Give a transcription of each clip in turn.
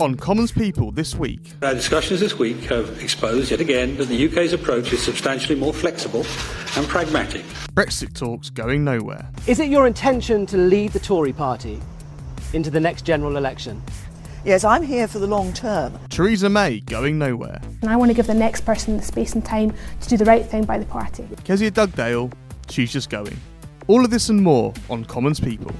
On Commons People this week. Our discussions this week have exposed yet again that the UK's approach is substantially more flexible and pragmatic. Brexit talks going nowhere. Is it your intention to lead the Tory party into the next general election? Yes, I'm here for the long term. Theresa May going nowhere. And I want to give the next person the space and time to do the right thing by the party. Kezia Dugdale, she's just going. All of this and more on Commons People.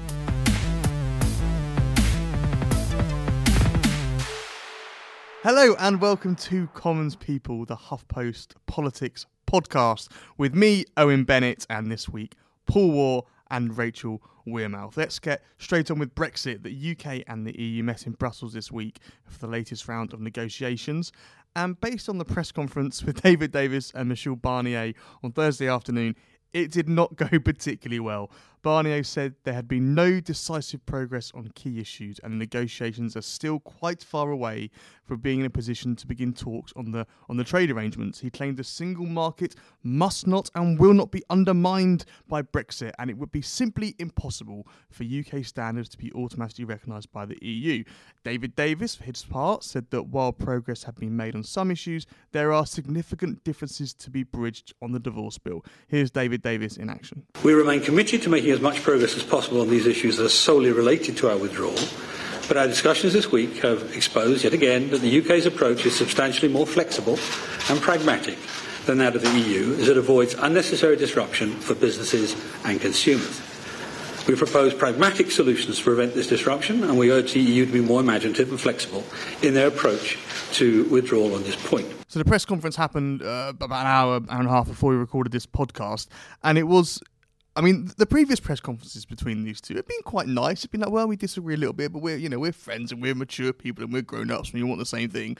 Hello and welcome to Commons People, the HuffPost Politics podcast, with me, Owen Bennett, and this week, Paul Waugh and Rachel Wearmouth. Let's get straight on with Brexit. The UK and the EU met in Brussels this week for the latest round of negotiations. And based on the press conference with David Davis and Michel Barnier on Thursday afternoon, it did not go particularly well. Barnier said there had been no decisive progress on key issues and negotiations are still quite far away from being in a position to begin talks on the on the trade arrangements. He claimed the single market must not and will not be undermined by Brexit and it would be simply impossible for UK standards to be automatically recognised by the EU. David Davis, for his part, said that while progress had been made on some issues, there are significant differences to be bridged on the divorce bill. Here's David Davis in action. We remain committed to making as much progress as possible on these issues that are solely related to our withdrawal. But our discussions this week have exposed yet again that the UK's approach is substantially more flexible and pragmatic than that of the EU as it avoids unnecessary disruption for businesses and consumers. We propose pragmatic solutions to prevent this disruption and we urge the EU to be more imaginative and flexible in their approach to withdrawal on this point. So the press conference happened uh, about an hour, hour and a half before we recorded this podcast, and it was I mean, the previous press conferences between these two have been quite nice. It's been like, well, we disagree a little bit, but we're, you know, we're friends and we're mature people and we're grown ups and we want the same thing.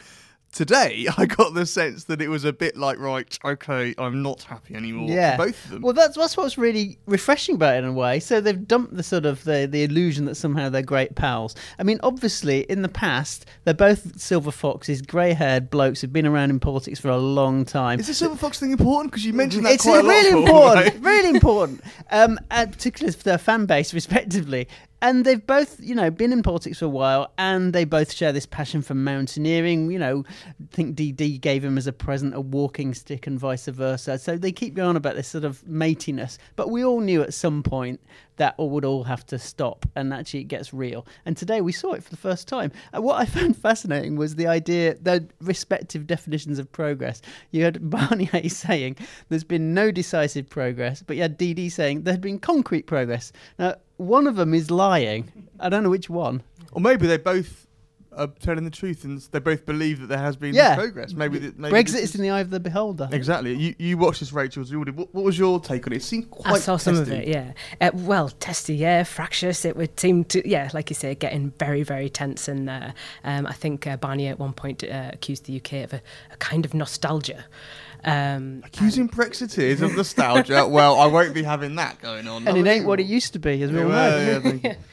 Today, I got the sense that it was a bit like, right, okay, I'm not happy anymore. Yeah, both of them. Well, that's that's what's really refreshing about it in a way. So they've dumped the sort of the the illusion that somehow they're great pals. I mean, obviously, in the past, they're both silver foxes, grey-haired blokes who've been around in politics for a long time. Is the silver fox thing important? Because you mentioned that it's quite a lot. really important, really important, um, particularly for their fan base, respectively. And they've both, you know, been in politics for a while, and they both share this passion for mountaineering. You know, I think DD gave him as a present a walking stick, and vice versa. So they keep going about this sort of matiness. But we all knew at some point that would all have to stop, and actually it gets real. And today we saw it for the first time. And what I found fascinating was the idea, the respective definitions of progress. You had Barnier saying there's been no decisive progress, but you had DD saying there had been concrete progress. Now, one of them is lying. I don't know which one. Or maybe they both are telling the truth and they both believe that there has been Yeah. progress. Maybe, that, maybe Brexit this is in the eye of the beholder. Exactly. You you watched this, Rachel. as you did. What, what was your take on it? It seemed quite I saw some of testy. it, yeah. Uh, well, testy, yeah, fractious. It would seem to, yeah, like you say, getting very, very tense in there. Um, I think uh, Barnier at one point uh, accused the UK of a, a kind of nostalgia. Um, Accusing Brexiteers of nostalgia. well, I won't be having that going on. And it ain't what it used to be, as we all Well, know. yeah, thank you.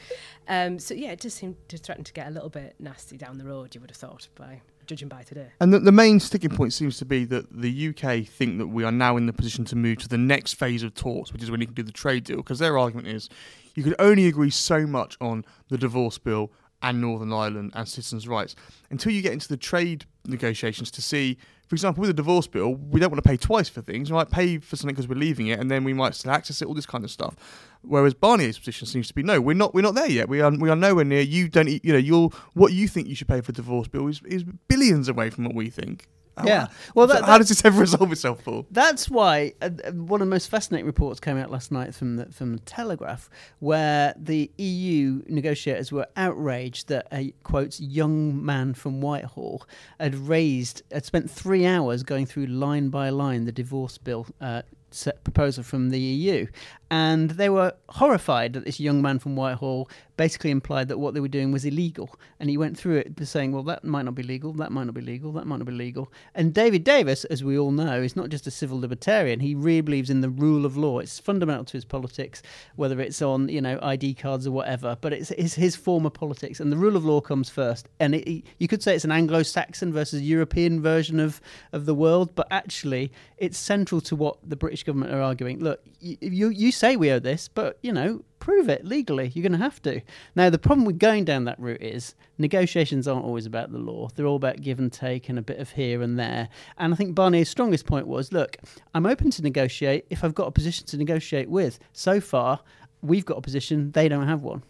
um, so yeah, it does seem to threaten to get a little bit nasty down the road. You would have thought by judging by today. And the, the main sticking point seems to be that the UK think that we are now in the position to move to the next phase of talks, which is when you can do the trade deal. Because their argument is you can only agree so much on the divorce bill and Northern Ireland and citizens' rights until you get into the trade negotiations to see, for example, with the divorce bill, we don't want to pay twice for things. We might pay for something because we're leaving it, and then we might still access it, all this kind of stuff. Whereas Barnier's position seems to be no, we're not, we're not there yet. We are, we are nowhere near. You don't, you know, you're what you think you should pay for a divorce bill is, is billions away from what we think. How- Yeah. Well, that- how does this ever resolve itself, Paul? That's why uh, uh, one of the most fascinating reports came out last night from the, from the Telegraph, where the EU negotiators were outraged that a quote young man from Whitehall had raised had spent three hours going through line by line the divorce bill. Uh, set proposal from the EU and they were horrified that this young man from Whitehall basically implied that what they were doing was illegal. And he went through it saying, well, that might not be legal, that might not be legal, that might not be legal. And David Davis, as we all know, is not just a civil libertarian. He really believes in the rule of law. It's fundamental to his politics, whether it's on, you know, ID cards or whatever, but it's, it's his form of politics. And the rule of law comes first. And it, you could say it's an Anglo-Saxon versus European version of, of the world, but actually it's central to what the British government are arguing. Look, you, you, you say we owe this, but, you know, prove it legally. You're going to have to. Now, the problem with going down that route is negotiations aren't always about the law. They're all about give and take and a bit of here and there. And I think Barnier's strongest point was look, I'm open to negotiate if I've got a position to negotiate with. So far, we've got a position, they don't have one.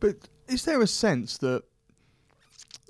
But is there a sense that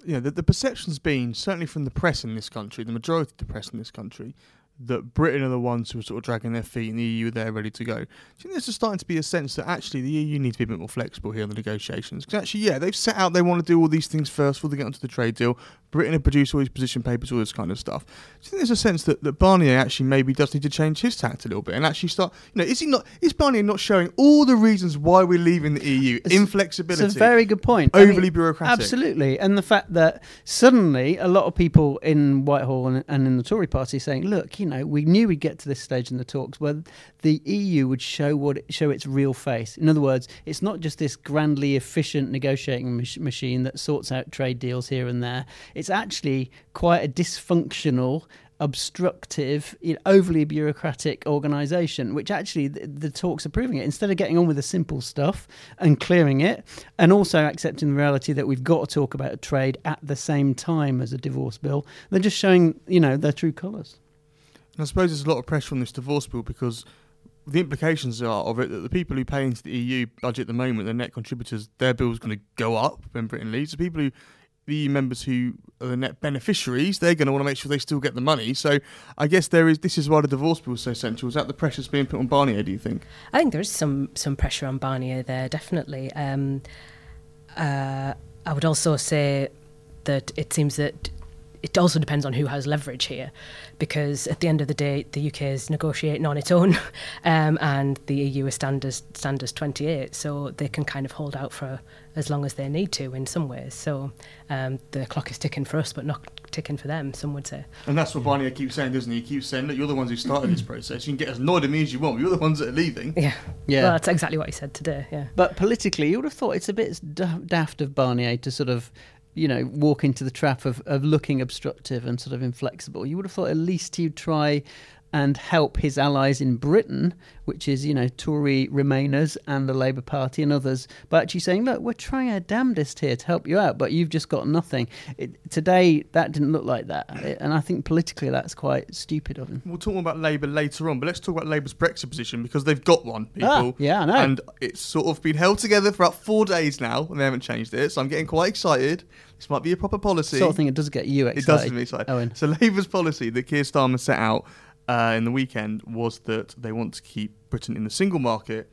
you know, the, the perception's been certainly from the press in this country, the majority of the press in this country, that Britain are the ones who are sort of dragging their feet and the EU are there ready to go. Do you think there's starting to be a sense that actually the EU needs to be a bit more flexible here in the negotiations? Because actually, yeah, they've set out they want to do all these things first before they get onto the trade deal. Britain have produced all these position papers, all this kind of stuff. Do you think there's a sense that, that Barnier actually maybe does need to change his tact a little bit and actually start, you know, is he not, is Barnier not showing all the reasons why we're leaving the EU? It's, Inflexibility. It's a very good point. Overly I mean, bureaucratic. Absolutely. And the fact that suddenly a lot of people in Whitehall and, and in the Tory party saying, look, you know, we knew we'd get to this stage in the talks where the EU would show what show its real face. In other words, it's not just this grandly efficient negotiating mach- machine that sorts out trade deals here and there. It's actually quite a dysfunctional obstructive, you know, overly bureaucratic organisation, which actually the, the, talks are proving it. Instead of getting on with the simple stuff and clearing it, and also accepting the reality that we've got to talk about a trade at the same time as a divorce bill, they're just showing, you know, their true colours. I suppose there's a lot of pressure on this divorce bill because the implications are of it that the people who pay into the EU budget at the moment, the net contributors, their bill's going to go up when Britain leaves. The people who the EU members who are the net beneficiaries, they're going to want to make sure they still get the money. So I guess there is. This is why the divorce bill is so central. Is that the pressure's being put on Barnier? Do you think? I think there is some some pressure on Barnier there, definitely. Um, uh, I would also say that it seems that it also depends on who has leverage here, because at the end of the day, the UK is negotiating on its own, um, and the EU is standards standards 28, so they can kind of hold out for as long as they need to in some ways. So um, the clock is ticking for us, but not ticking for them. Some would say. And that's what Barnier keeps saying, doesn't he? He keeps saying, "Look, you're the ones who started this process. You can get as annoyed at me as you want. But you're the ones that are leaving." Yeah, yeah. Well, that's exactly what he said today. Yeah. But politically, you would have thought it's a bit daft of Barnier to sort of you know, walk into the trap of, of looking obstructive and sort of inflexible. You would have thought at least he'd try and help his allies in Britain, which is, you know, Tory Remainers and the Labour Party and others, by actually saying, look, we're trying our damnedest here to help you out, but you've just got nothing. It, today, that didn't look like that. And I think politically that's quite stupid of him. We'll talk about Labour later on, but let's talk about Labour's Brexit position because they've got one, people. Ah, yeah, I know. And it's sort of been held together for about four days now, and they haven't changed it. So I'm getting quite excited. This might be a proper policy. Sort of thing it does get you excited. It does get me excited. Owen. So Labour's policy that Keir Starmer set out uh, in the weekend was that they want to keep Britain in the single market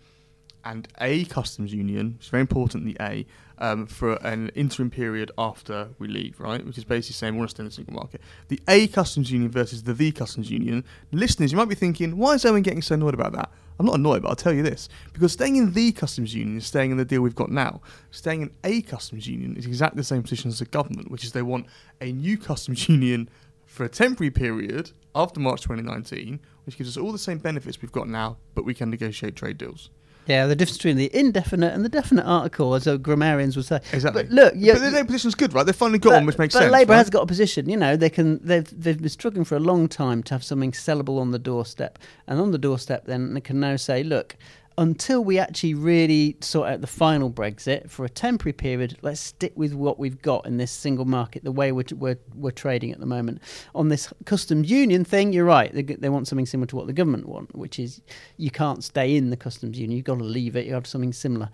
and a customs union. It's very important, the A, um, for an interim period after we leave, right? Which is basically saying we want to stay in the single market. The A customs union versus the V customs union. Listeners, you might be thinking, why is Owen getting so annoyed about that? I'm not annoyed, but I'll tell you this. Because staying in the customs union is staying in the deal we've got now. Staying in a customs union is exactly the same position as the government, which is they want a new customs union for a temporary period after March 2019, which gives us all the same benefits we've got now, but we can negotiate trade deals. Yeah, the difference between the indefinite and the definite article, as grammarians would say. Exactly. But look, yeah, but their position's good, right? They've finally got but, one, which makes but sense. But Labour right? has got a position. You know, they can. They've they've been struggling for a long time to have something sellable on the doorstep, and on the doorstep, then they can now say, look, until we actually really sort out the final Brexit for a temporary period, let's stick with what we've got in this single market, the way we're, we're, we're trading at the moment. On this customs union thing, you're right. They, they want something similar to what the government want, which is you can't stay in the customs union. You've got to leave it. You have something similar.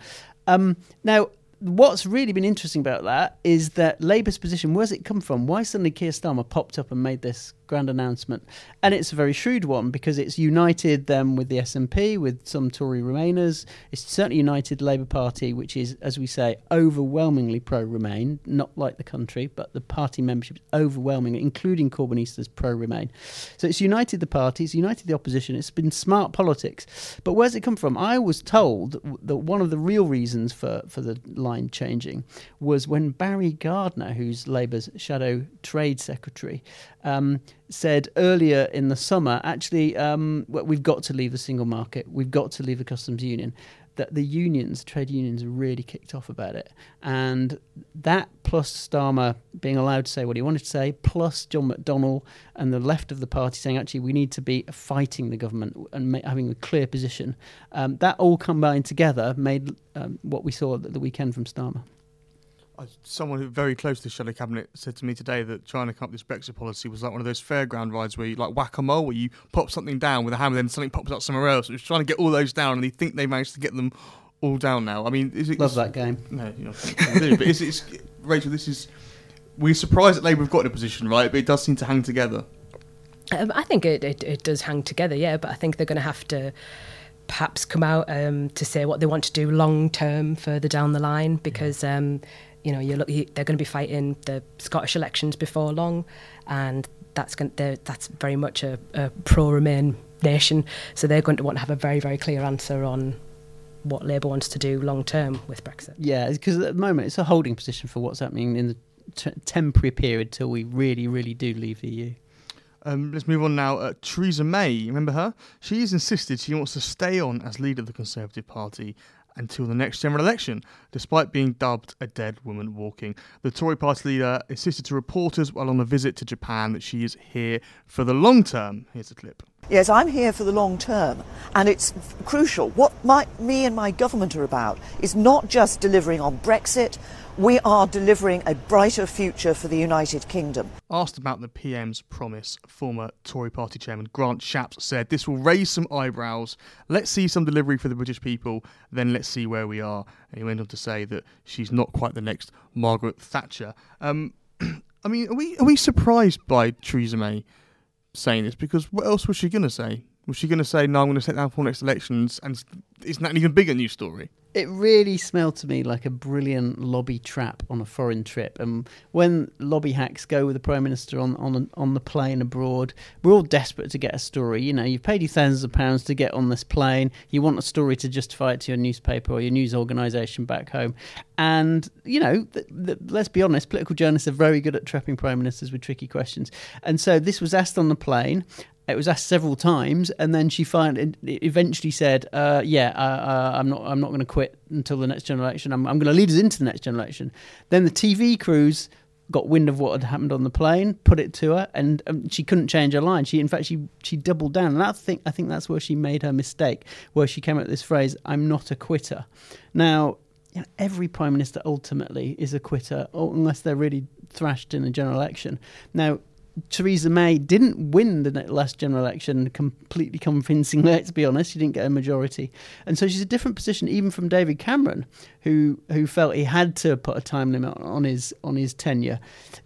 Um, now, what's really been interesting about that is that Labour's position, where's it come from? Why suddenly Keir Starmer popped up and made this grand announcement, and it's a very shrewd one because it's united them with the SNP, with some Tory Remainers. It's certainly united the Labour Party, which is, as we say, overwhelmingly pro-Remain, not like the country, but the party membership is overwhelming, including Corbynistas pro-Remain. So it's united the party, it's united the opposition. It's been smart politics. But where's it come from? I was told that one of the real reasons for for the line changing was when Barry Gardiner, who's Labour's shadow trade secretary, um, said earlier in the summer, actually, um, we've got to leave the single market, we've got to leave the customs union. That the unions, trade unions, really kicked off about it. And that plus Starmer being allowed to say what he wanted to say, plus John McDonnell and the left of the party saying, actually, we need to be fighting the government and ma- having a clear position, um, that all combined together made um, what we saw at the weekend from Starmer someone who very close to the shadow cabinet said to me today that trying to come up with this Brexit policy was like one of those fairground rides where you like whack a mole, where you pop something down with a hammer, then something pops up somewhere else. It was trying to get all those down, and they think they managed to get them all down now. I mean, is it love that game? No, you know, do, but is it, Rachel? This is we're surprised that Labour have got in a position, right? But it does seem to hang together. Um, I think it, it, it does hang together, yeah. But I think they're going to have to perhaps come out um, to say what they want to do long term further down the line because. Um, you know, you look, you, they're going to be fighting the Scottish elections before long, and that's going that's very much a, a pro-Remain nation. So they're going to want to have a very very clear answer on what Labour wants to do long term with Brexit. Yeah, because at the moment it's a holding position for what's happening in the t- temporary period till we really really do leave the EU. Um, let's move on now. Uh, Theresa May, remember her? She's insisted she wants to stay on as leader of the Conservative Party until the next general election, despite being dubbed a dead woman walking. The Tory party leader insisted to reporters while on a visit to Japan that she is here for the long term. Here's a clip. Yes, I'm here for the long term, and it's crucial. What my, me and my government are about is not just delivering on Brexit, we are delivering a brighter future for the United Kingdom. Asked about the PM's promise, former Tory party chairman Grant Shapps said this will raise some eyebrows. Let's see some delivery for the British people, then let's see where we are. And he went on to say that she's not quite the next Margaret Thatcher. Um, I mean, are we are we surprised by Theresa May saying this? Because what else was she going to say? Was she going to say, no, I'm going to step down for next elections? And isn't that an even bigger news story? It really smelled to me like a brilliant lobby trap on a foreign trip. And when lobby hacks go with the prime minister on on on the plane abroad, we're all desperate to get a story. You know, you've paid you thousands of pounds to get on this plane. You want a story to justify it to your newspaper or your news organisation back home. And you know, th- th- let's be honest, political journalists are very good at trapping prime ministers with tricky questions. And so this was asked on the plane, it was asked several times, and then she finally eventually said, uh, "Yeah, uh, uh, I'm not. I'm not going to quit until the next general election. I'm, I'm going to lead us into the next general election." Then the TV crews got wind of what had happened on the plane, put it to her, and um, she couldn't change her line. She, in fact, she she doubled down, and I think I think that's where she made her mistake, where she came up with this phrase, "I'm not a quitter." Now, you know, every prime minister ultimately is a quitter, unless they're really thrashed in a general election. Now, Theresa May didn't win the last general election completely convincingly, let's be honest. She didn't get a majority. And so she's a different position even from David Cameron, who who felt he had to put a time limit on his on his tenure.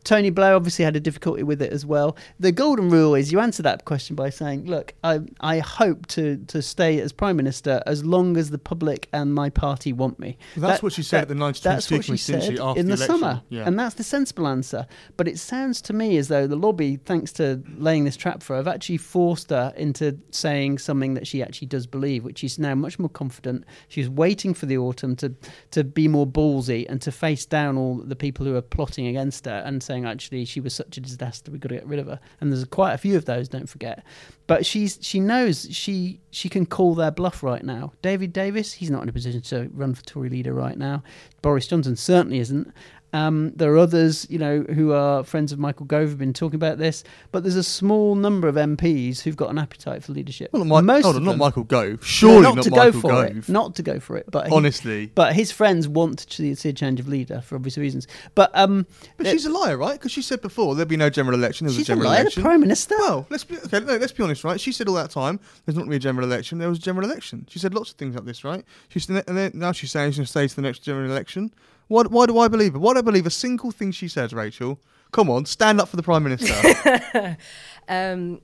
Tony Blair obviously had a difficulty with it as well. The golden rule is you answer that question by saying, "Look, I I hope to to stay as prime minister as long as the public and my party want me." Well, that's that, what she said that, at the 19 That's what she said in the, the summer, yeah. and that's the sensible answer. But it sounds to me as though the lobby, thanks to laying this trap for her, have actually forced her into saying something that she actually does believe, which she's now much more confident. She's waiting for the autumn to to be more ballsy and to face down all the people who are plotting against her and saying actually she was such a disaster we've got to get rid of her. And there's quite a few of those don't forget. But she's she knows she she can call their bluff right now. David davis he's not in a position to run for tory leader right now. Boris johnson certainly isn't um, there are others, you know, who are friends of Michael Gove have been talking about this, but there's a small number of MPs who've got an appetite for leadership. Well, not, Most hold on, not Michael Gove. Surely no, not, not, to Michael go for Gove. it. Not to go for it, but honestly, he, but his friends want to see a change of leader for obvious reasons. But um, but she's a liar, right? Because she said before there'd be no general election. There was she's a general a liar, election. The prime minister. Well, let's be okay. No, let's be honest, right? She said all that time there's not going to be a general election. There was a general election. She said lots of things like this, right? She's and then now she's saying she's going to stay to the next general election. What? Why do I believe her? Why do I believe a single thing she says, Rachel? Come on, stand up for the prime minister. um,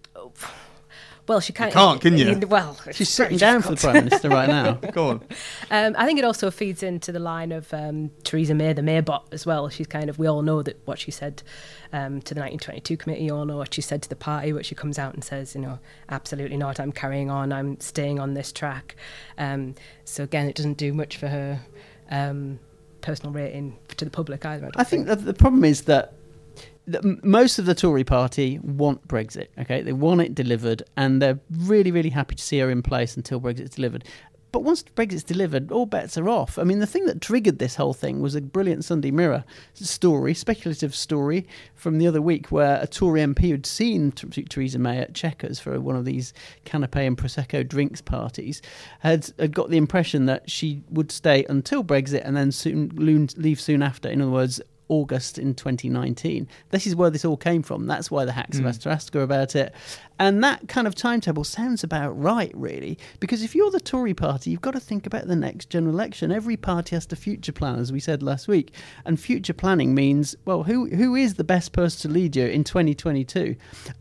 well, she can't. can't, can you? Well, She's sitting down for the prime minister right now. Go on. Um, I think it also feeds into the line of um, Theresa May, the Maybot, as well. She's kind of, we all know that what she said um, to the 1922 committee, you all know what she said to the party, but she comes out and says, you know, absolutely not, I'm carrying on, I'm staying on this track. Um, so again, it doesn't do much for her um, personal rating to the public either. I, I think that the problem is that that most of the Tory party want Brexit. Okay, they want it delivered, and they're really, really happy to see her in place until Brexit's delivered. But once Brexit's delivered, all bets are off. I mean, the thing that triggered this whole thing was a brilliant Sunday Mirror story, speculative story from the other week, where a Tory MP who'd seen Theresa May at Chequers for one of these canapé and prosecco drinks parties had, had got the impression that she would stay until Brexit and then soon leave soon after. In other words, August in 2019. This is where this all came from. That's why the hacks Hmm. have asked Astraska about it. And that kind of timetable sounds about right, really, because if you're the Tory party, you've got to think about the next general election. Every party has to future plan, as we said last week. And future planning means, well, who who is the best person to lead you in 2022?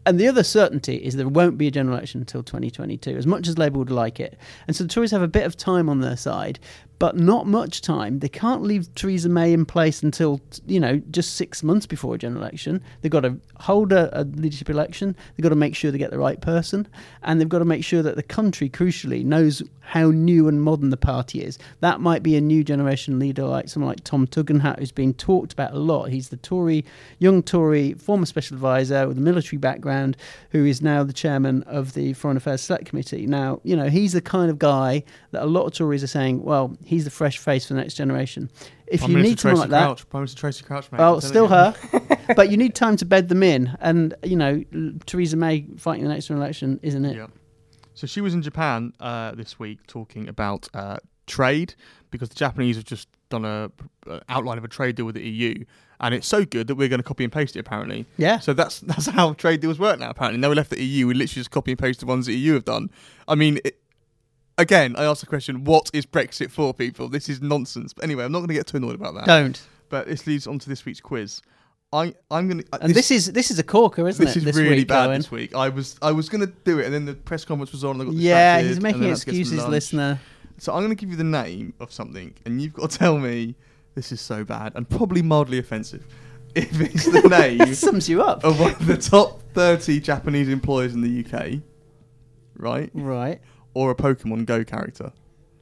And the other certainty is there won't be a general election until 2022, as much as Labour would like it. And so the Tories have a bit of time on their side, but not much time. They can't leave Theresa May in place until, you know, just six months before a general election. They've got to hold a, a leadership election. They've got to make sure they get the right person. And they've got to make sure that the country, crucially, knows how new and modern the party is. That might be a new generation leader like someone like Tom Tugendhat, who's been talked about a lot. He's the Tory, young Tory, former special advisor with a military background, who is now the chairman of the Foreign Affairs Select Committee. Now, you know, he's the kind of guy that a lot of Tories are saying, well, he's the fresh face for the next generation. If Prime you Minister need someone Tracey like that, Crouch, Prime Minister Tracey Crouch, mate. well, still her, but you need time to bed them in. And you know, Theresa May fighting the next election, isn't it? Yeah. So she was in Japan uh, this week talking about uh, trade because the Japanese have just done a, a outline of a trade deal with the EU, and it's so good that we're going to copy and paste it. Apparently, Yeah. So that's that's how trade deals work now. Apparently, now we left the EU, we literally just copy and paste the ones the EU have done. I mean. It, Again, I asked the question: What is Brexit for, people? This is nonsense. But anyway, I'm not going to get too annoyed about that. Don't. But this leads on to this week's quiz. I, I'm going to. Uh, and this, is this is a corker, isn't this it? is this is really week, bad Owen? this week. I was I was going to do it, and then the press conference was on. And I got Yeah, he's making then I had to get some excuses, listener. So I'm going to give you the name of something, and you've got to tell me this is so bad and probably mildly offensive. If it's the name sums you up. of one of the top 30 Japanese employers in the UK, right? Right. Or a Pokemon Go character,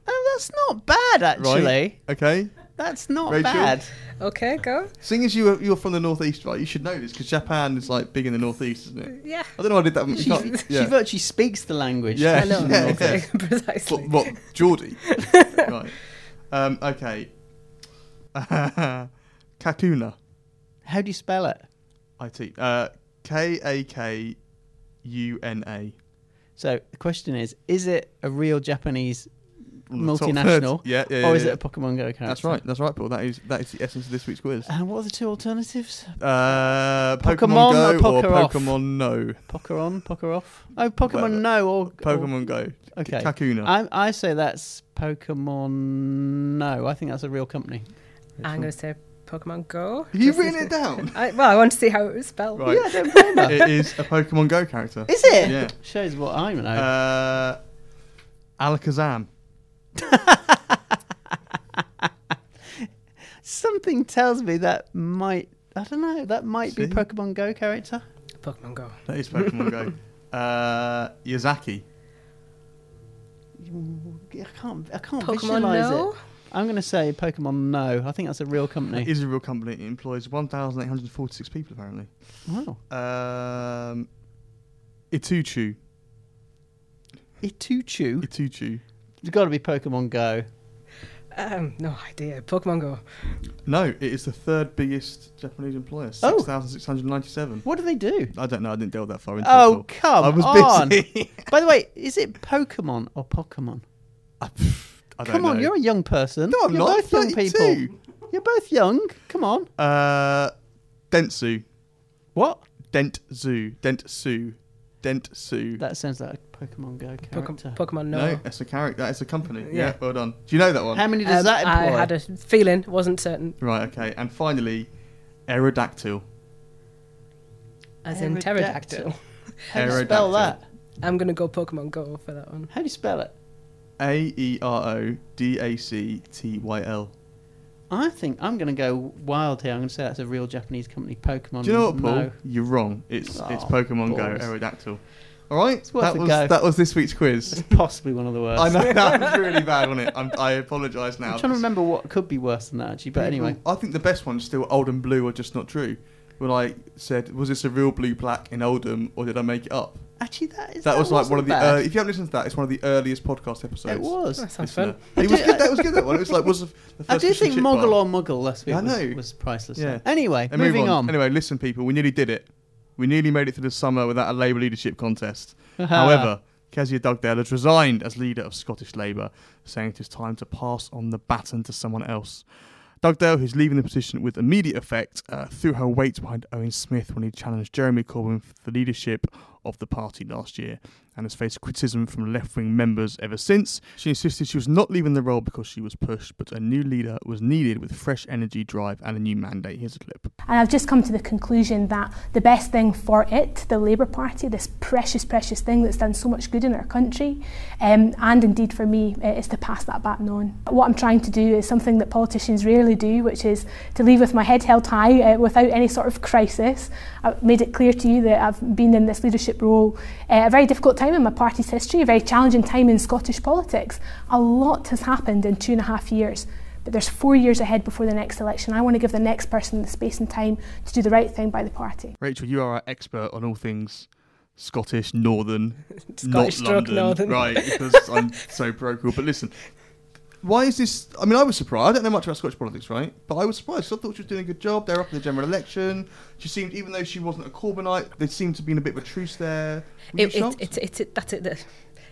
Oh, that's not bad actually. right? Okay. That's not Rachel? bad. Okay, go. Seeing as you are, you're from the northeast, right? You should know this because Japan is like big in the northeast, isn't it? Yeah. I don't know. why I did that. you She, can't- she virtually speaks the language. Yeah. I know. Yeah, okay, yeah. precisely. What, what Geordie? right. Um, okay. Kakuna. How do you spell it? IT. Uh, K A K U N A. So the question is: Is it a real Japanese One of the top multinational, 30. Yeah, yeah, or is yeah. it a Pokemon Go character? That's right. That's right, Paul. That is that is the essence of this week's quiz. And what are the two alternatives? Uh, Pokemon Pokemon, or Go or, Poker Off? Pokemon No. Poker on, poker off. Oh, Pokemon Whatever. no or Pokemon Go. Okay. Kakuna. I I say that's Pokemon no. I think that's a real company. I'm going to say Pokemon Go. Have you Just- written it down? I, well, I want to see how it was spelled. Right. Yeah, I don't blame her. it is a Pokemon Go character. Is it? Yeah. Shows what I know. Uh, Alakazam. Something tells me that might. I don't know. That might be Pokemon Go character. Pokemon Go. That is Pokemon Go. Uh, Yazaki. I can't. I can't Pokemon visualize No? it. I'm going to say Pokemon No. I think that's a real company. It is a real company. It employs 1,846 people, apparently. wow. Um, Itochu. Itochu. Itochu. It's got to be Pokemon Go. Um, no idea. Pokemon Go. No, it is the third biggest Japanese employer. Oh. 6,697. What do they do? I don't know. I didn't delve that far into Oh, it. Oh, come I was on. busy. By the way, is it Pokemon or Pokemon? I, I don't Come on, know. you're a young person. No, I'm you're not. both young 32. people. You're both young. Come on. Uh, Dentsu. What? Dentsu. Dentsu. Dentsu. That sounds like a Pokemon Go character. Pokemon No. No, it's a character. It's a company. Yeah. Yeah. well done. Do you know that one? How many does Um, that I employ? had a feeling, wasn't certain. Right. Okay. And finally, Aerodactyl. As in Aerodactyl. pterodactyl. How do you spell Aerodactyl. that? I'm going to go Pokemon Go for that one. How do you spell it? A E R O D A C T Y L. I think I'm going to go wild here. I'm going to say that's a real Japanese company, Pokemon. Do you know what, Paul? No. You're wrong. It's ah, it's Oh, Pokemon Go balls. Aerodactyl. All right. It's worth that a was go. that was this week's quiz. It's possibly one of the worst. I know that was really bad, wasn't it? I'm, I apologise now. I'm trying to remember what could be worse than that, actually. But anyway, I think the best one's still old and blue or just not true. When I said, was this a real blue plaque in Oldham or did I make it up? Actually, that is That, was like one of the. bad. Uh, if you haven't listened to that, it's one of the earliest podcast episodes. It was. That sounds fun. It was good. That was good. That one. It was like was the the first I do think chip Moggle bar. or Muggle last week I was, know. was priceless. Yeah. Anyway, And move moving on. Anyway, listen, people, we nearly did it. We nearly made it through the summer without a Labour leadership contest. However, Kezia Dugdale has resigned as leader of Scottish Labour, saying it is time to pass on the baton to someone else. Dugdale, who's leaving the position with immediate effect, uh, threw her weight behind Owen Smith when he challenged Jeremy Corbyn for the leadership of the party last year and has faced criticism from left wing members ever since. She insisted she was not leaving the role because she was pushed, but a new leader was needed with fresh energy, drive, and a new mandate. Here's a clip. And I've just come to the conclusion that the best thing for it, the Labour Party, this precious, precious thing that's done so much good in our country, um, and indeed for me, uh, is to pass that baton on. What I'm trying to do is something that politicians rarely do, which is to leave with my head held high uh, without any sort of crisis. I've made it clear to you that I've been in this leadership role uh, a very difficult time in my party's history, a very challenging time in Scottish politics. A lot has happened in two and a half years. But there's four years ahead before the next election. I want to give the next person the space and time to do the right thing by the party. Rachel, you are our expert on all things Scottish, Northern, Scottish not London, Northern. right? Because I'm so parochial. But listen, why is this? I mean, I was surprised. I don't know much about Scottish politics, right? But I was surprised. I thought she was doing a good job. They're up in the general election. She seemed, even though she wasn't a Corbynite, there seemed to be a bit of a truce there. Were you It, it, shocked? it's it, that's it. The,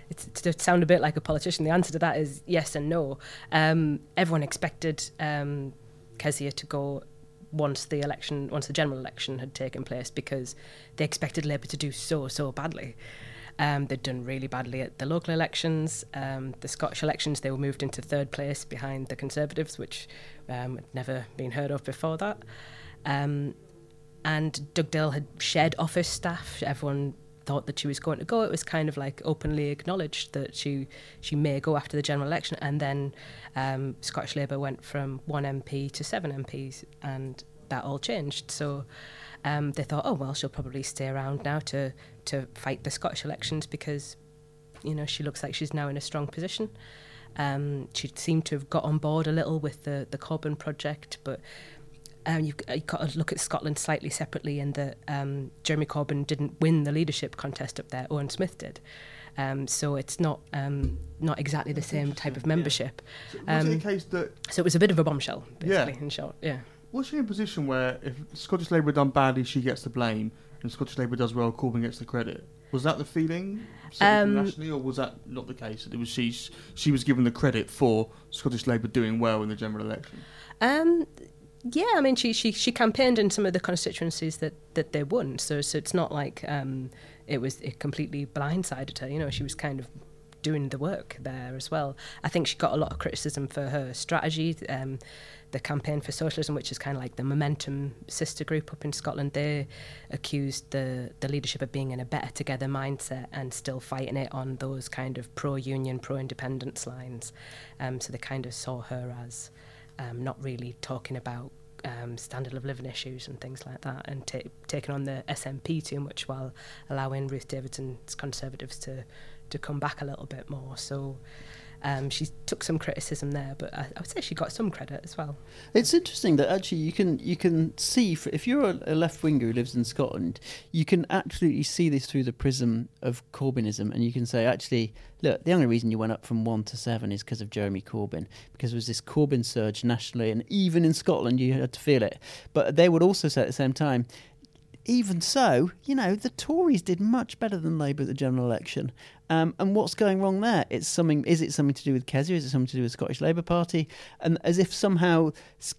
it's to sound a bit like a politician. The answer to that is yes and no. Um, everyone expected um, Kezia to go once the election, once the general election had taken place, because they expected Labour to do so so badly. Um, they'd done really badly at the local elections. Um, the Scottish elections, they were moved into third place behind the Conservatives, which um, had never been heard of before that. Um, and Dugdale had shared office staff. Everyone thought that she was going to go. It was kind of like openly acknowledged that she she may go after the general election. And then um, Scottish Labour went from one MP to seven MPs, and that all changed. So um, they thought, oh well, she'll probably stay around now to to fight the Scottish elections because you know she looks like she's now in a strong position. Um, she seemed to have got on board a little with the the Corbyn project, but um, you've, you've got to look at Scotland slightly separately in that um, Jeremy Corbyn didn't win the leadership contest up there, Owen Smith did. Um, so it's not um, not exactly the same type of membership. was Um, it a case that so it was a bit of a bombshell, Yeah. basically, in short. Yeah. Was she in a position where if Scottish Labour had done badly, she gets the blame, and Scottish Labour does well, Corbyn gets the credit? Was that the feeling Um, nationally, or was that not the case? It was she she was given the credit for Scottish Labour doing well in the general election. Um, yeah, I mean, she, she she campaigned in some of the constituencies that, that they won, so so it's not like um, it was it completely blindsided her. You know, she was kind of doing the work there as well. I think she got a lot of criticism for her strategy. Um, the campaign for socialism, which is kind of like the Momentum sister group up in Scotland, they accused the the leadership of being in a better together mindset and still fighting it on those kind of pro-union, pro-independence lines. Um, so they kind of saw her as um, not really talking about um, standard of living issues and things like that, and ta- taking on the SNP too much while allowing Ruth Davidson's Conservatives to to come back a little bit more. So um, she took some criticism there, but I, I would say she got some credit as well. It's interesting that actually you can you can see f- if you're a, a left winger who lives in Scotland, you can absolutely see this through the prism of Corbynism, and you can say actually, look, the only reason you went up from one to seven is because of Jeremy Corbyn, because there was this Corbyn surge nationally, and even in Scotland you had to feel it. But they would also say at the same time. Even so, you know, the Tories did much better than Labour at the general election. Um, and what's going wrong there? It's something. Is it something to do with Kezia? Is it something to do with Scottish Labour Party? And as if somehow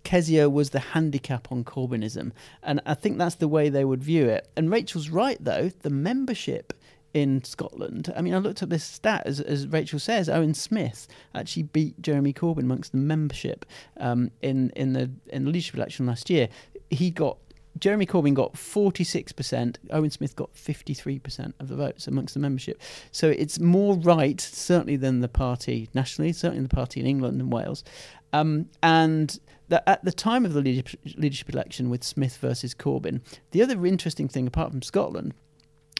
Kezia was the handicap on Corbynism. And I think that's the way they would view it. And Rachel's right, though. The membership in Scotland. I mean, I looked at this stat as, as Rachel says. Owen Smith actually beat Jeremy Corbyn amongst the membership um, in in the in the leadership election last year. He got Jeremy Corbyn got 46%, Owen Smith got 53% of the votes amongst the membership. So it's more right, certainly, than the party nationally, certainly the party in England and Wales. Um, and that at the time of the leadership, leadership election with Smith versus Corbyn, the other interesting thing, apart from Scotland,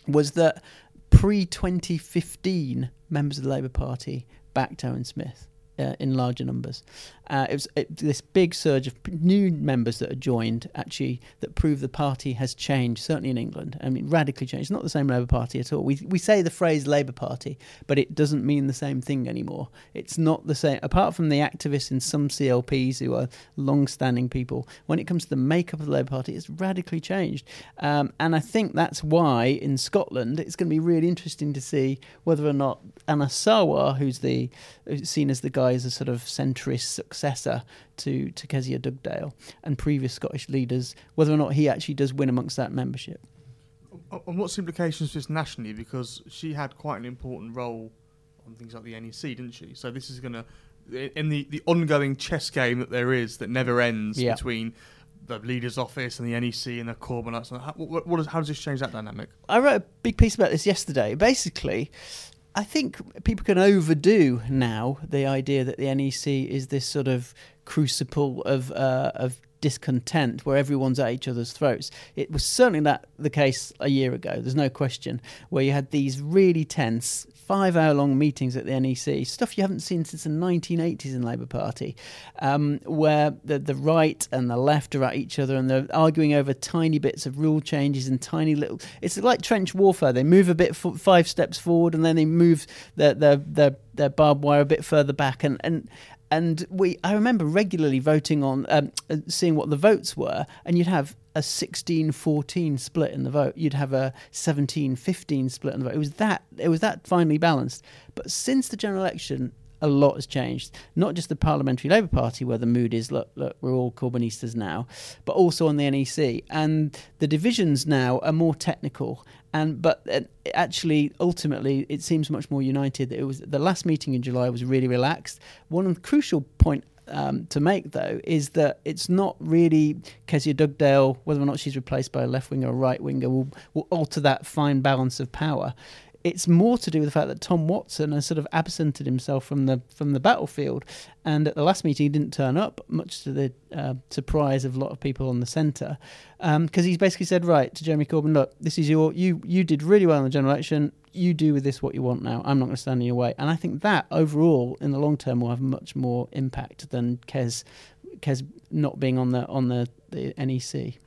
was that pre 2015 members of the Labour Party backed Owen Smith uh, in larger numbers. Uh, it was it, this big surge of new members that are joined, actually, that prove the party has changed, certainly in England. I mean, radically changed. It's not the same Labour Party at all. We, we say the phrase Labour Party, but it doesn't mean the same thing anymore. It's not the same. Apart from the activists in some CLPs who are long standing people, when it comes to the makeup of the Labour Party, it's radically changed. Um, and I think that's why in Scotland, it's going to be really interesting to see whether or not Anas Sarwar, who's the seen as the guy as a sort of centrist successor to, to Kezia Dugdale and previous Scottish leaders, whether or not he actually does win amongst that membership. And what's the implications just nationally? Because she had quite an important role on things like the NEC, didn't she? So this is going to, in the, the ongoing chess game that there is that never ends yeah. between the leader's office and the NEC and the Corbynites. How, what, what is, how does this change that dynamic? I wrote a big piece about this yesterday. Basically, I think people can overdo now the idea that the NEC is this sort of crucible of uh, of discontent where everyone's at each other's throats. It was certainly that the case a year ago. There's no question where you had these really tense five hour long meetings at the NEC, stuff you haven't seen since the 1980s in Labour Party, um, where the, the right and the left are at each other and they're arguing over tiny bits of rule changes and tiny little. It's like trench warfare. They move a bit f- five steps forward and then they move their, their, their, their barbed wire a bit further back. And, and and we I remember regularly voting on um, seeing what the votes were and you'd have a 16-14 split in the vote. You'd have a 17-15 split in the vote. It was that it was that finely balanced. But since the general election a lot has changed. Not just the Parliamentary Labour Party, where the mood is look, look, we're all Corbynistas now, but also on the NEC. And the divisions now are more technical and but uh, actually ultimately it seems much more united it was the last meeting in july was really relaxed one crucial point um, to make though is that it's not really Kezia Dugdale whether or not she's replaced by a left winger or a right winger will, will alter that fine balance of power it's more to do with the fact that Tom Watson has sort of absented himself from the from the battlefield, and at the last meeting he didn't turn up, much to the uh, surprise of a lot of people on the centre, because um, he's basically said right to Jeremy Corbyn, look, this is your you you did really well in the general election, you do with this what you want now. I'm not going to stand in your way, and I think that overall in the long term will have much more impact than Kez Kez not being on the on the, the NEC.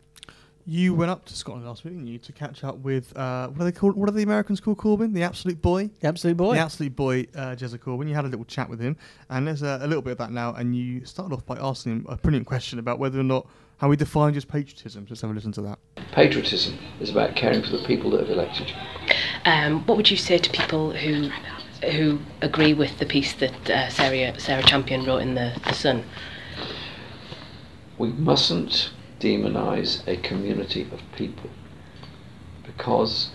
You went up to Scotland last week, didn't you, to catch up with uh, what are they called? What are the Americans called Corbyn? The absolute boy. The absolute boy. The absolute boy, uh, Jezza Corbyn. You had a little chat with him, and there's a, a, little bit of that now. And you started off by asking him a brilliant question about whether or not how he defined his patriotism. Let's have a listen to that. Patriotism is about caring for the people that have elected you. Um, what would you say to people who who agree with the piece that uh, Sarah Sarah Champion wrote in the, the Sun? We mustn't demonize a community of people because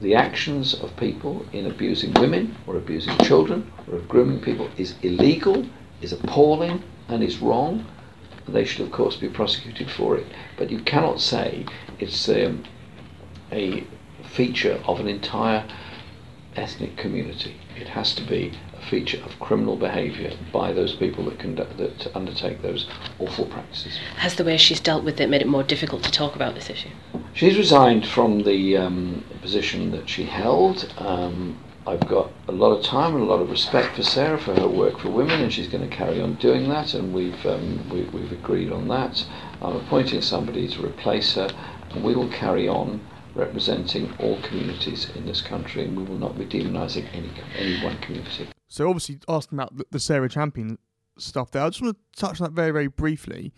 the actions of people in abusing women or abusing children or grooming people is illegal, is appalling, and is wrong. They should, of course, be prosecuted for it. But you cannot say it's um, a feature of an entire ethnic community. It has to be feature of criminal behaviour by those people that conduct that undertake those awful practices. Has the way she's dealt with it made it more difficult to talk about this issue? She's resigned from the um, position that she held. Um, I've got a lot of time and a lot of respect for Sarah for her work for women, and she's going to carry on doing that, and we've um, we, we've agreed on that. I'm appointing somebody to replace her, and we will carry on representing all communities in this country, and we will not be demonising any any one community. So obviously asking about the Sarah Champion stuff there, I just want to touch on that very very briefly.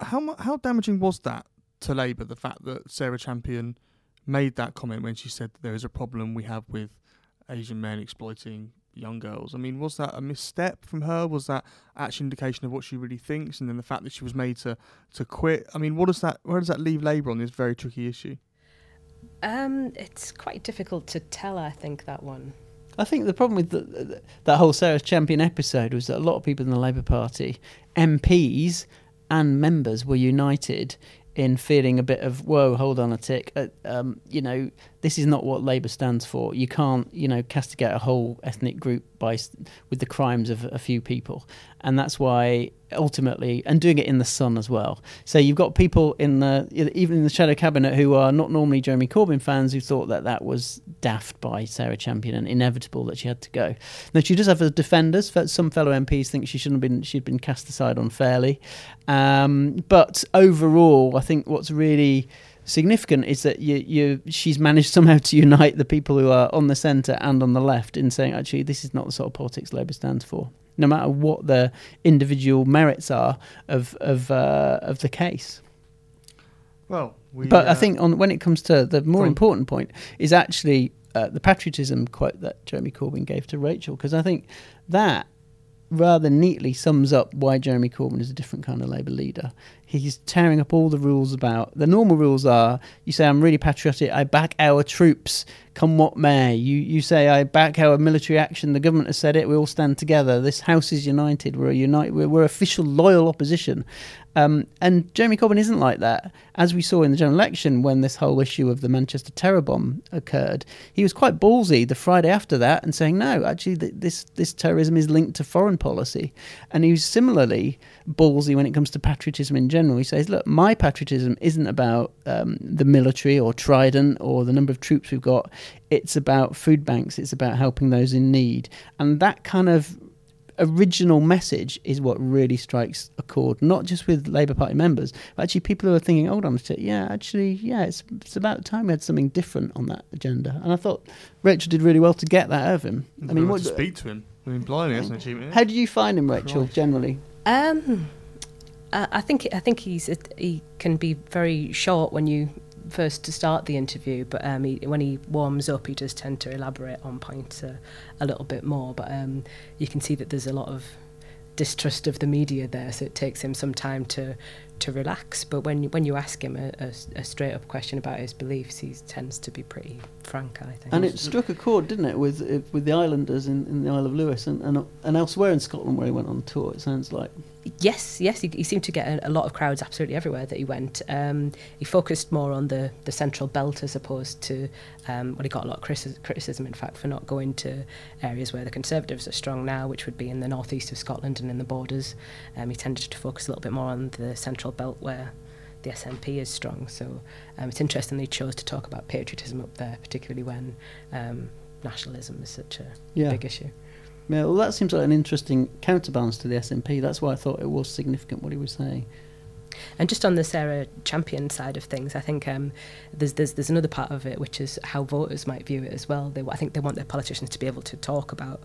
How how damaging was that to Labour? The fact that Sarah Champion made that comment when she said there is a problem we have with Asian men exploiting young girls. I mean, was that a misstep from her? Was that actually indication of what she really thinks? And then the fact that she was made to to quit. I mean, what does that where does that leave Labour on this very tricky issue? Um, it's quite difficult to tell. I think that one. I think the problem with the, that whole Sarah's Champion episode was that a lot of people in the Labour Party, MPs and members, were united in feeling a bit of whoa, hold on a tick. Uh, um, you know, this is not what Labour stands for. You can't, you know, castigate a whole ethnic group by with the crimes of a few people, and that's why ultimately, and doing it in the sun as well. So you've got people in the even in the shadow cabinet who are not normally Jeremy Corbyn fans who thought that that was daft by Sarah Champion and inevitable that she had to go. Now she does have defenders. Some fellow MPs think she shouldn't have been she'd been cast aside unfairly, um, but overall, I think what's really significant is that you, you she's managed somehow to unite the people who are on the centre and on the left in saying actually this is not the sort of politics Labour stands for, no matter what the individual merits are of of uh, of the case. Well, we, but uh, I think on when it comes to the more important point is actually uh, the patriotism quote that Jeremy Corbyn gave to Rachel because I think that rather neatly sums up why Jeremy Corbyn is a different kind of Labour leader. He's tearing up all the rules about the normal rules are you say I'm really patriotic, I back our troops, come what may. You you say I back our military action. The government has said it. We all stand together. This house is united. We're a unite. We're, we're official loyal opposition. Um, and Jeremy Corbyn isn't like that. As we saw in the general election when this whole issue of the Manchester terror bomb occurred, he was quite ballsy the Friday after that and saying, no, actually, th- this, this terrorism is linked to foreign policy. And he was similarly ballsy when it comes to patriotism in general. He says, look, my patriotism isn't about um, the military or Trident or the number of troops we've got. It's about food banks, it's about helping those in need. And that kind of original message is what really strikes a chord, not just with Labour Party members, but actually people who are thinking, hold on a second, yeah, actually, yeah, it's, it's about time we had something different on that agenda. And I thought Rachel did really well to get that out of him. I mean, what to speak to him? I mean, blimey, that's an achievement. How did you find him, Rachel, Christ. generally? Um, I think I think he's he can be very short when you first to start the interview, but um, he, when he warms up, he does tend to elaborate on points a little bit more. But um, you can see that there's a lot of distrust of the media there, so it takes him some time to to relax. But when when you ask him a, a, a straight up question about his beliefs, he tends to be pretty frank. I think. And it struck a chord, didn't it, with uh, with the Islanders in, in the Isle of Lewis and, and and elsewhere in Scotland where he went on tour. It sounds like. Yes, yes, he, he seemed to get a, a, lot of crowds absolutely everywhere that he went. Um, he focused more on the, the central belt as opposed to, um, well, he got a lot of criticism, in fact, for not going to areas where the Conservatives are strong now, which would be in the northeast of Scotland and in the borders. Um, he tended to focus a little bit more on the central belt where the SNP is strong. So um, it's interesting that he chose to talk about patriotism up there, particularly when um, nationalism is such a yeah. big issue. Yeah, well, that seems like an interesting counterbalance to the SNP. That's why I thought it was significant what he was saying. And just on the Sarah Champion side of things, I think um, there's, there's there's another part of it which is how voters might view it as well. They, I think they want their politicians to be able to talk about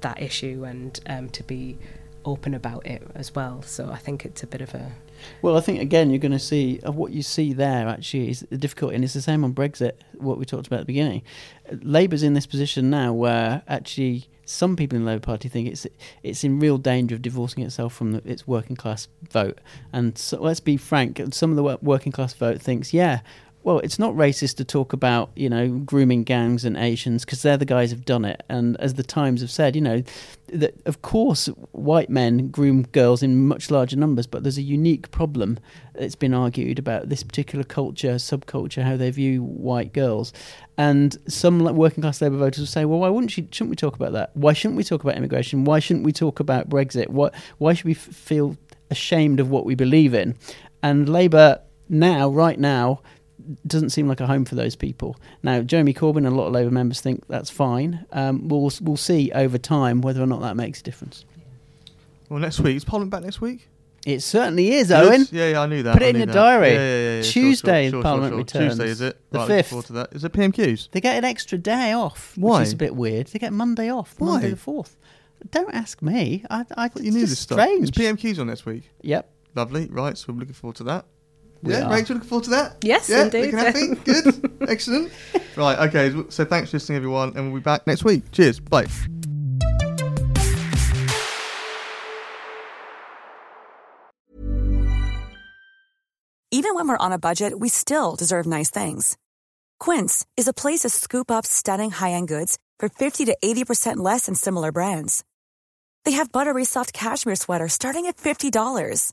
that issue and um, to be open about it as well. So I think it's a bit of a. Well, I think again you're going to see uh, what you see there actually is the difficulty, and it's the same on Brexit. What we talked about at the beginning, Labour's in this position now where actually some people in the Labour Party think it's it's in real danger of divorcing itself from the, its working class vote. And so, let's be frank, some of the working class vote thinks, yeah, well, it's not racist to talk about, you know, grooming gangs and Asians because they're the guys who've done it. And as the Times have said, you know, that of course white men groom girls in much larger numbers, but there's a unique problem. that's been argued about this particular culture, subculture, how they view white girls. And some working class Labour voters will say, well, why wouldn't she, shouldn't we talk about that? Why shouldn't we talk about immigration? Why shouldn't we talk about Brexit? Why, why should we f- feel ashamed of what we believe in? And Labour now, right now, doesn't seem like a home for those people. Now, Jeremy Corbyn and a lot of Labour members think that's fine. Um, we'll we'll see over time whether or not that makes a difference. Well, next week is Parliament back next week. It certainly is, Owen. Yeah, yeah, I knew that. Put it in your diary. Yeah, yeah, yeah, Tuesday, sure, sure, Parliament sure, returns. Tuesday is it? The right, fifth. To that. Is it PMQs? They get an extra day off. Why? Which is a bit weird. They get Monday off. Why? Monday the fourth. Don't ask me. I, I thought you knew this stuff. strange. Is PMQs on next week? Yep. Lovely. Right. So we're looking forward to that. We yeah, are. Rachel, looking forward to that. Yes, yeah, indeed. Looking happy. Good. Excellent. Right. Okay. So thanks for listening, everyone, and we'll be back next week. Cheers. Bye. Even when we're on a budget, we still deserve nice things. Quince is a place to scoop up stunning high-end goods for 50 to 80% less than similar brands. They have buttery soft cashmere sweaters starting at $50,